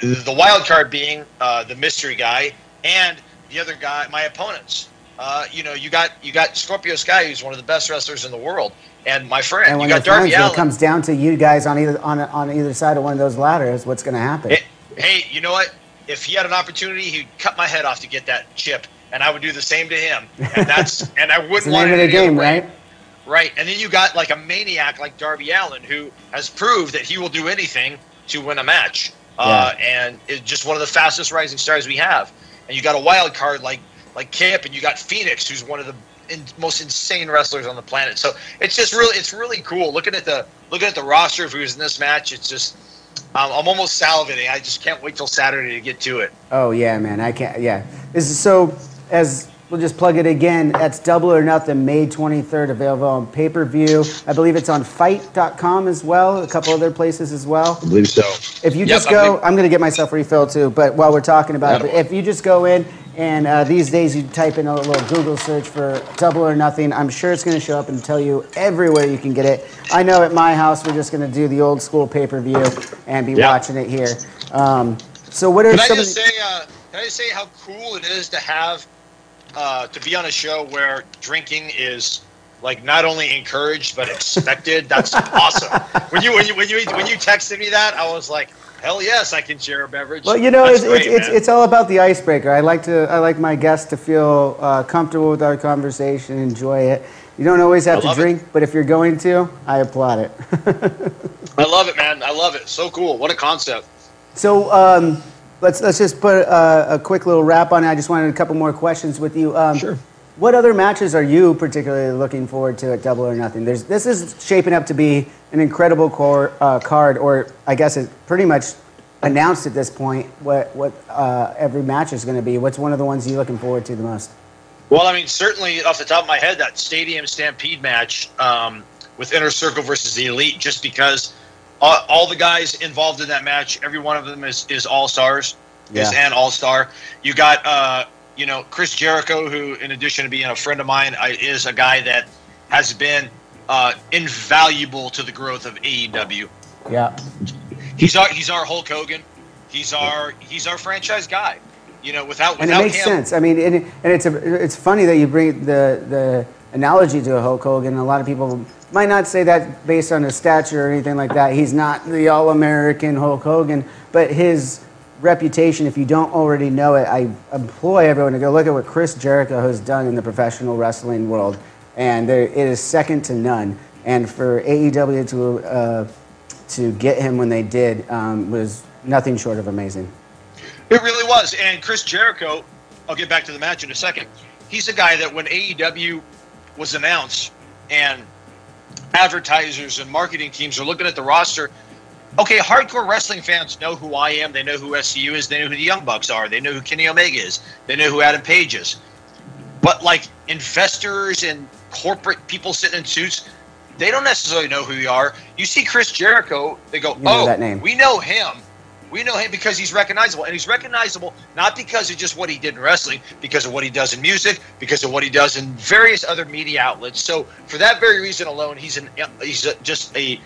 the wild card being uh, the mystery guy and the other guy, my opponents. Uh, you know, you got you got Scorpio Sky, who's one of the best wrestlers in the world, and my friend, and when you got Darby. It comes down to you guys on either on on either side of one of those ladders. What's going to happen? It, hey, you know what? If he had an opportunity, he'd cut my head off to get that chip, and I would do the same to him. And that's and I wouldn't want it. The game, right? Right, and then you got like a maniac like Darby Allin, who has proved that he will do anything to win a match, uh, yeah. uh, and is just one of the fastest rising stars we have. And you got a wild card like like Kip, and you got Fenix, who's one of the in, most insane wrestlers on the planet. So it's just really it's really cool looking at the looking at the roster of who's in this match. It's just um, I'm almost salivating. I just can't wait till Saturday to get to it. Oh yeah, man. I can't. Yeah. This is so as we'll just plug it again. That's Double or Nothing, May 23rd, available on pay per view. I believe it's on FITE.com as well. A couple other places as well. I believe so. If you Yep, just I go, I'm going to get myself refilled too. But while we're talking about it, but if you just go in and uh, these days you type in a little Google search for Double or Nothing, I'm sure it's going to show up and tell you everywhere you can get it. I know at my house we're just going to do the old school pay per view and be Yeah. watching it here. Um, so what are Can I some of just the, say? Uh, can I just say how cool it is to have uh, to be on a show where drinking is like not only encouraged but expected? That's awesome. When you when you when you when you texted me that, I was like, hell yes, I can share a beverage. Well, you know, it's, great, it's, it's, it's all about the icebreaker. I like to I like my guests to feel uh, comfortable with our conversation, enjoy it. You don't always have to love it. drink, but if you're going to, I applaud it. I love it, man. I love it. So cool. What a concept. So um, let's let's just put uh, a quick little wrap on it. I just wanted a couple more questions with you. Um, Sure. What other matches are you particularly looking forward to at Double or Nothing? There's this is shaping up to be an incredible core, uh, card, or I guess it's pretty much announced at this point what what uh, every match is going to be. What's one of the ones you're looking forward to the most? Well, I mean, certainly off the top of my head, that Stadium Stampede match um, with Inner Circle versus the Elite, just because all, all the guys involved in that match, every one of them is, is all stars, is an all star. You got, uh, you know, Chris Jericho, who, in addition to being a friend of mine, I, is a guy that has been uh, invaluable to the growth of AEW. Yeah. He's our he's our Hulk Hogan. He's our he's our franchise guy. You know, without without and it makes him, sense. I mean, and, it- and it's a, it's funny that you bring the the analogy to a Hulk Hogan. A lot of people might not say that based on his stature or anything like that. He's not the all-American Hulk Hogan, but his reputation. If you don't already know it, I employ everyone to go look at what Chris Jericho has done in the professional wrestling world, and there, it is second to none. And for AEW to uh, to get him when they did um, was nothing short of amazing. It really was. And Chris Jericho, I'll get back to the match in a second. He's a guy that when AEW was announced and advertisers and marketing teams are looking at the roster, okay, hardcore wrestling fans know who I am. They know who SCU is. They know who the Young Bucks are. They know who Kenny Omega is. They know who Adam Page is. But like investors and corporate people sitting in suits, they don't necessarily know who you are. You see Chris Jericho, they go, You know "Oh, that name." we know him. We know him because he's recognizable, and he's recognizable not because of just what he did in wrestling, because of what he does in music, because of what he does in various other media outlets. So, for that very reason alone, he's an he's a, just a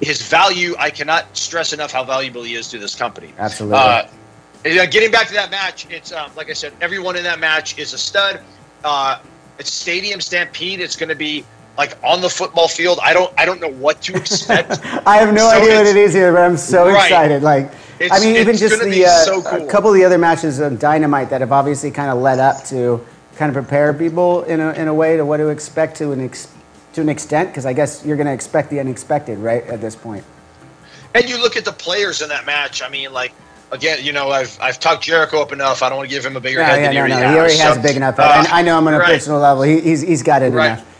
his value. I cannot stress enough how valuable he is to this company. Absolutely. Uh, uh, getting back to that match, it's um, like I said, everyone in that match is a stud. Uh, it's Stadium Stampede. It's going to be like on the football field. I don't I don't know what to expect. I have no So idea what it is here, but I'm so Right. excited. Like, I It's- mean, even just the uh, so cool. a couple of the other matches on Dynamite that have obviously kind of led up to kind of prepare people in a, in a way to what to expect to an ex- to an extent, because I guess you're going to expect the unexpected, right? At this point. And you look at the players in that match. I mean, like again, you know, I've I've talked Jericho up enough. I don't want to give him a bigger Yeah, head yeah, than no, already no, has. he already has So, big enough. uh. I, I know him on a right. personal level. He, he's he's got it Right. enough.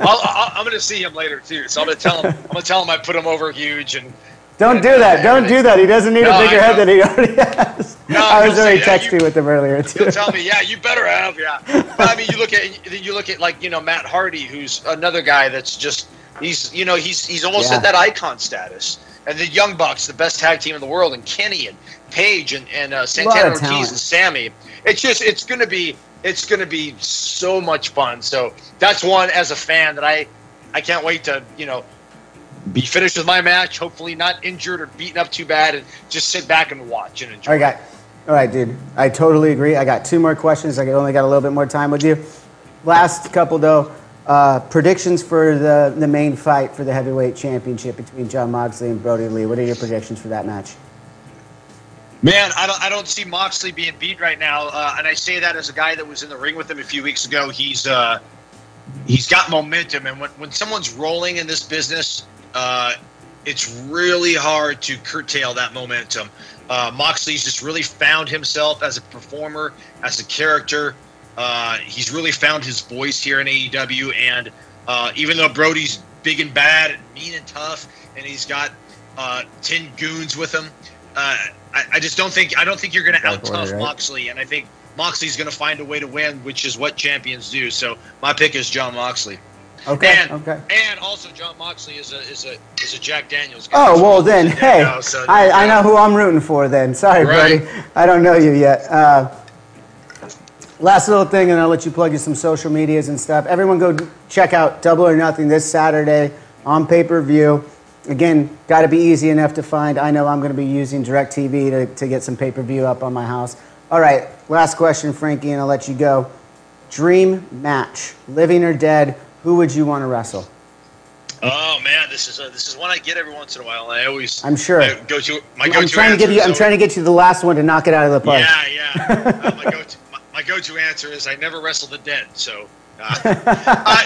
I'll, I'll, I'm going to see him later too. So I'm going to tell him. I'm going to tell him I put him over huge and. Don't do that. Don't do that. He doesn't need No, a bigger head than he already has. No, I was already yeah, you- texting with him earlier too. He'll tell me, yeah, you better have, yeah. But I mean, you look at you look at like you know Matt Hardy, who's another guy that's just he's you know he's he's almost Yeah. at that icon status. And the Young Bucks, the best tag team in the world, and Kenny and Page and and uh, Santana Ortiz talent. and Sammy. It's just it's gonna be it's gonna be so much fun. So that's one as a fan that I I can't wait to you know be finished with my match. Hopefully not injured or beaten up too bad, and just sit back and watch and enjoy. All right, guy. All right, dude. I totally agree. I got two more questions. I only got a little bit more time with you. Last couple though. Uh, predictions for the, the main fight for the heavyweight championship between Jon Moxley and Brodie Lee. What are your predictions for that match? Man, I don't, I don't see Moxley being beat right now, uh, and I say that as a guy that was in the ring with him a few weeks ago. He's uh, he's got momentum, and when, when someone's rolling in this business, uh, it's really hard to curtail that momentum. Uh, Moxley's just really found himself as a performer, as a character. Uh, he's really found his voice here in AEW, and uh, even though Brodie's big and bad, and mean and tough, and he's got uh, ten goons with him, uh, I, I, just don't think I don't think you're going to out tough right? Moxley, and I think Moxley's going to find a way to win, which is what champions do. So my pick is Jon Moxley. Okay. And, okay. And also, Jon Moxley is a is a is a Jack Daniels. Guy. Oh well, then hey, now, so I, I know who I'm rooting for. Then sorry, right. buddy, I don't know you yet. Uh, last little thing, and I'll let you plug you some social medias and stuff. Everyone, go check out Double or Nothing this Saturday on pay per view. Again, got to be easy enough to find. I know I'm going to be using DirecTV to, to get some pay per view up on my house. All right, last question, Frankie, and I'll let you go. Dream match, living or dead, who would you want to wrestle? Oh man, this is a, this is one I get every once in a while. I always I'm sure I go to my go-to. I'm trying to give you. I'm trying to get you the last one to knock it out of the park. Yeah, yeah. uh, my go-to my, my, go-to answer is I never wrestle the dead. So uh, uh,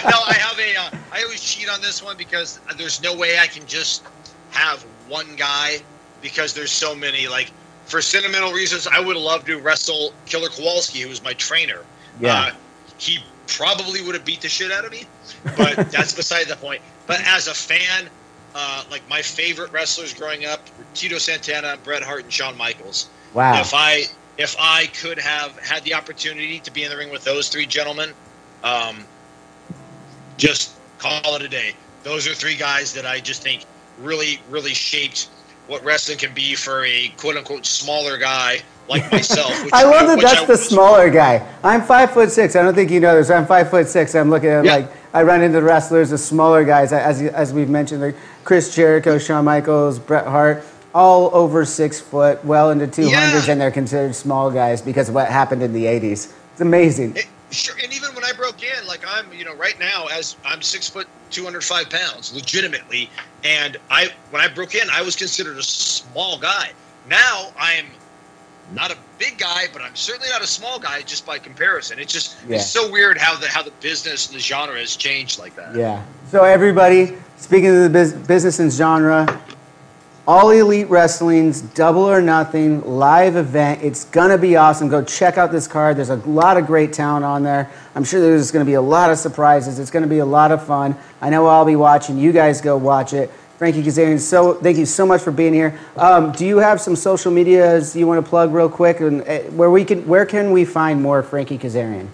no, I have a. Uh, I always cheat on this one because there's no way I can just have one guy because there's so many. Like for sentimental reasons, I would love to wrestle Killer Kowalski, who was my trainer. Yeah. Uh, he probably would have beat the shit out of me, but that's beside the point. But as a fan, uh, like my favorite wrestlers growing up were Tito Santana, Bret Hart, and Shawn Michaels. Wow. If I if I could have had the opportunity to be in the ring with those three gentlemen, um, just call it a day. Those are three guys that I just think really, really shaped what wrestling can be for a quote unquote smaller guy like myself. I love that that's I, the smaller guy. I'm five foot six. I don't think you know this. I'm five foot six. I'm looking at yeah. like I run into wrestlers, the smaller guys, as as we've mentioned, like Chris Jericho, Shawn Michaels, Bret Hart, all over six foot, well into two hundreds, yeah. and they're considered small guys because of what happened in the '80s. It's amazing. It, sure, and even when I broke in, like I'm, you know, right now as I'm six foot, 205 pounds, legitimately, and I when I broke in, I was considered a small guy. Now I'm not a big guy, but I'm certainly not a small guy just by comparison. It's just yeah. it's so weird how the how the business and the genre has changed like that. Yeah. So everybody, speaking of the biz- business and genre, all Elite Wrestling's Double or Nothing live event. It's gonna be awesome. Go check out this card. There's a lot of great talent on there. I'm sure there's gonna be a lot of surprises. It's gonna be a lot of fun. I know I'll be watching. You guys go watch it. Frankie Kazarian, so thank you so much for being here. Um, do you have some social medias you want to plug real quick, and uh, where we can where can we find more Frankie Kazarian?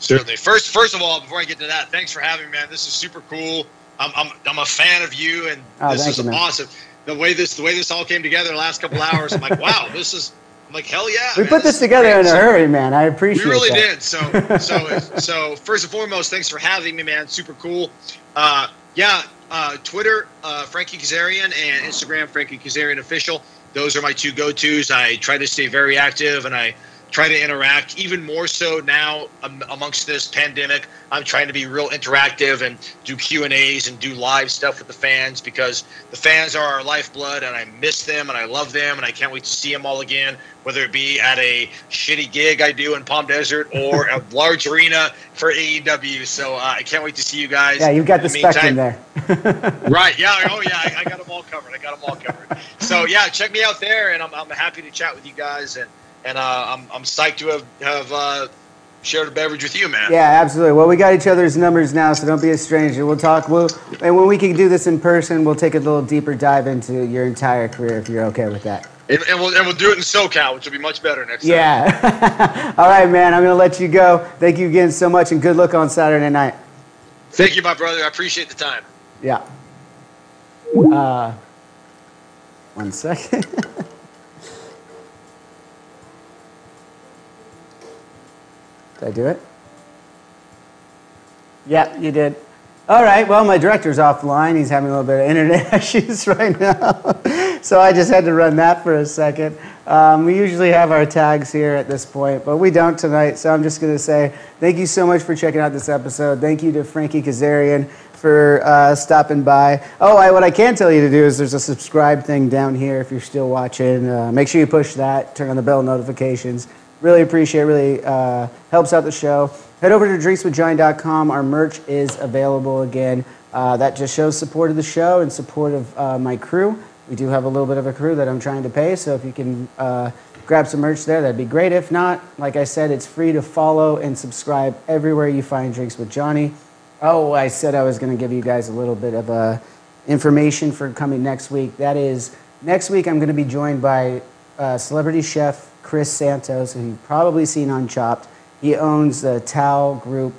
Certainly. First, first of all, before I get to that, thanks for having me, man. This is super cool. I'm, I'm, I'm a fan of you, and oh, this is you, awesome. The way this the way this all came together the last couple hours, I'm like, wow, this is. I'm like, hell yeah. We man, put this, this together in a hurry, man. I appreciate it. We really that. did. So, so, so first and foremost, thanks for having me, man. Super cool. Uh, yeah, uh, Twitter, uh, Frankie Kazarian, and Instagram, Frankie Kazarian Official. Those are my two go tos. I try to stay very active and I try to interact even more so now um, amongst this pandemic. I'm trying to be real interactive and do q and a's and do live stuff with the fans because the fans are our lifeblood and i miss them and i love them and i can't wait to see them all again whether it be at a shitty gig i do in palm desert or a large arena for aew so uh, i can't wait to see you guys yeah you've got the, the spectrum there. Right yeah oh yeah I, I got them all covered i got them all covered. So yeah check me out there and i'm, I'm happy to chat with you guys and and uh, I'm I'm psyched to have have uh, shared a beverage with you, man. Yeah, absolutely. Well, we got each other's numbers now, so don't be a stranger. We'll talk. We'll and when we can do this in person, we'll take a little deeper dive into your entire career if you're okay with that. And, and we'll and we'll do it in SoCal, which will be much better next time. Yeah. All right, man. I'm gonna let you go. Thank you again so much, and good luck on Saturday night. Thank you, my brother. I appreciate the time. Yeah. Uh, one second. Did I do it? Yeah, you did. All right, well, my director's offline. He's having a little bit of internet issues right now. so I just had to run that for a second. Um, we usually have our tags here at this point, but we don't tonight. So I'm just going to say thank you so much for checking out this episode. Thank you to Frankie Kazarian for uh, stopping by. Oh, I, what I can tell you to do is there's a subscribe thing down here if you're still watching. Uh, make sure you push that, turn on the bell notifications. Really appreciate it. Really uh, helps out the show. Head over to drinkswithjohnny.com. Our merch is available again. Uh, that just shows support of the show and support of uh, my crew. We do have a little bit of a crew that I'm trying to pay, so if you can uh, grab some merch there, that'd be great. If not, like I said, it's free to follow and subscribe everywhere you find Drinks with Johnny. Oh, I said I was going to give you guys a little bit of uh, information for coming next week. That is, next week I'm going to be joined by uh, celebrity chef Chris Santos, who you've probably seen on Chopped. He owns the Tao Group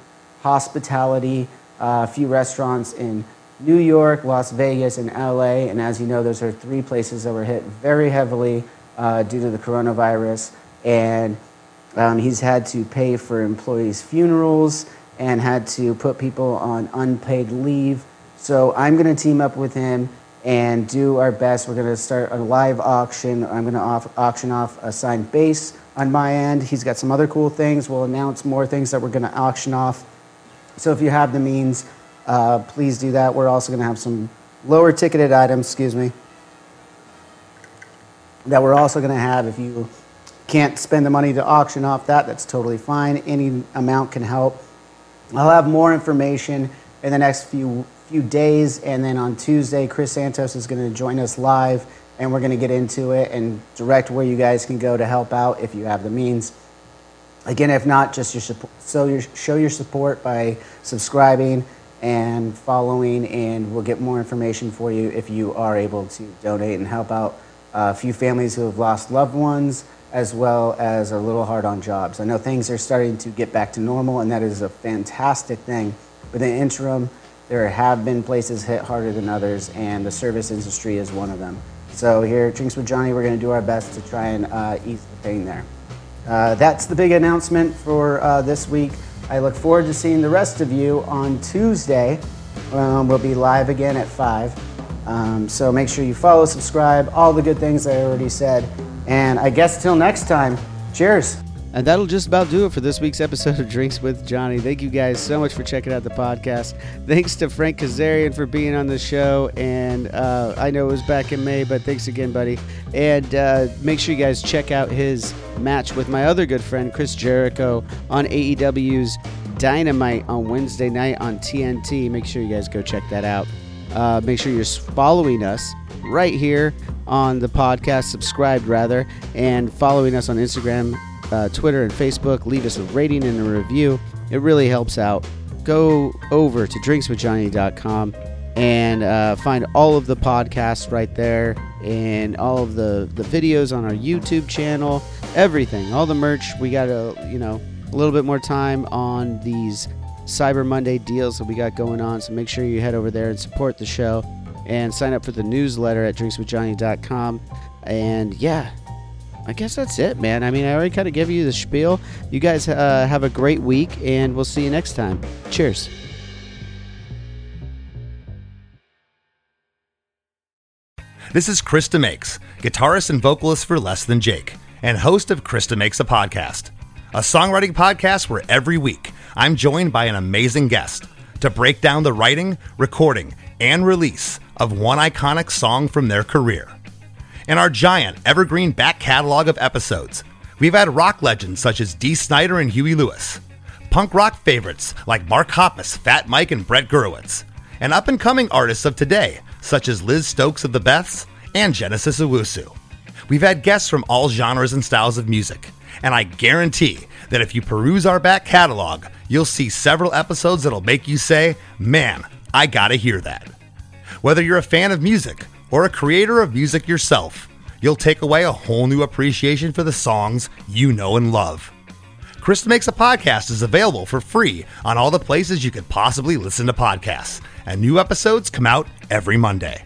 Hospitality, uh, a few restaurants in New York, Las Vegas, and LA. And as you know, those are three places that were hit very heavily uh, due to the coronavirus. And um, he's had to pay for employees' funerals and had to put people on unpaid leave. So I'm going to team up with him and do our best. We're going to start a live auction. I'm going to off, auction off a signed bass on my end. He's got some other cool things. We'll announce more things that we're going to auction off. So if you have the means, uh, please do that. We're also going to have some lower ticketed items, excuse me, that we're also going to have. If you can't spend the money to auction off that, that's totally fine. Any amount can help. I'll have more information in the next few few days, and then on Tuesday, Chris Santos is going to join us live, and we're going to get into it and direct where you guys can go to help out if you have the means. Again, if not, just your support, so your, show your support by subscribing and following, and we'll get more information for you if you are able to donate and help out uh, a few families who have lost loved ones as well as are a little hard on jobs. I know things are starting to get back to normal, and that is a fantastic thing. But in the interim, there have been places hit harder than others, and the service industry is one of them. So here at Drinks with Johnny, we're going to do our best to try and uh, ease the pain there. Uh, that's the big announcement for uh, this week. I look forward to seeing the rest of you on Tuesday. Um, we'll be live again at 5. Um, so make sure you follow, subscribe, all the good things I already said. And I guess till next time, cheers. And that'll just about do it for this week's episode of Drinks with Johnny. Thank you guys so much for checking out the podcast. Thanks to Frank Kazarian for being on the show. And uh, I know it was back in May, but thanks again, buddy. And uh, make sure you guys check out his match with my other good friend, Chris Jericho, on AEW's Dynamite on Wednesday night on TNT. Make sure you guys go check that out. Uh, make sure you're following us right here on the podcast, subscribed rather, and following us on Instagram, uh, Twitter, and Facebook. Leave us a rating and a review. It really helps out. Go over to drinkswithjohnny.com and uh, find all of the podcasts right there and all of the, the videos on our YouTube channel, everything, all the merch. We got a, you know, a little bit more time on these Cyber Monday deals that we got going on. So make sure you head over there and support the show and sign up for the newsletter at drinkswithjohnny.com. And yeah, I guess that's it, man. I mean, I already kind of gave you the spiel. You guys uh, have a great week, and we'll see you next time. Cheers. This is Chris DeMakes, guitarist and vocalist for Less Than Jake, and host of Chris DeMakes a Podcast, a songwriting podcast where every week I'm joined by an amazing guest to break down the writing, recording, and release of one iconic song from their career. In our giant evergreen back catalog of episodes, we've had rock legends such as Dee Snider and Huey Lewis, punk rock favorites like Mark Hoppus, Fat Mike, and Brett Gurewitz, and up and coming artists of today such as Liz Stokes of the Beths and Genesis Owusu. We've had guests from all genres and styles of music, and I guarantee that if you peruse our back catalog, you'll see several episodes that'll make you say, Man, I gotta hear that. Whether you're a fan of music or a creator of music yourself, you'll take away a whole new appreciation for the songs you know and love. Chris DeMakes a Podcast is available for free on all the places you could possibly listen to podcasts, and new episodes come out every Monday.